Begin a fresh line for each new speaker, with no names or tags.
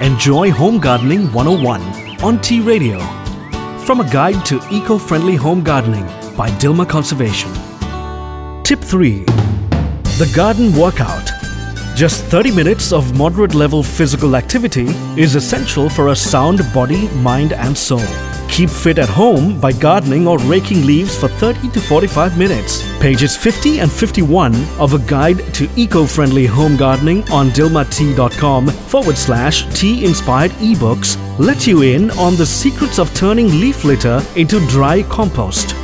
Enjoy Home Gardening 101 on T Radio. From a guide to eco friendly home gardening by Dilmah Conservation. Tip 3 The Garden Workout. Just 30 minutes of moderate level physical activity is essential for a sound body, mind, and soul. Keep fit at home by gardening or raking leaves for 30 to 45 minutes. Pages 50 and 51 of a guide to eco friendly home gardening on dilmat.com forward slash tea inspired ebooks let you in on the secrets of turning leaf litter into dry compost.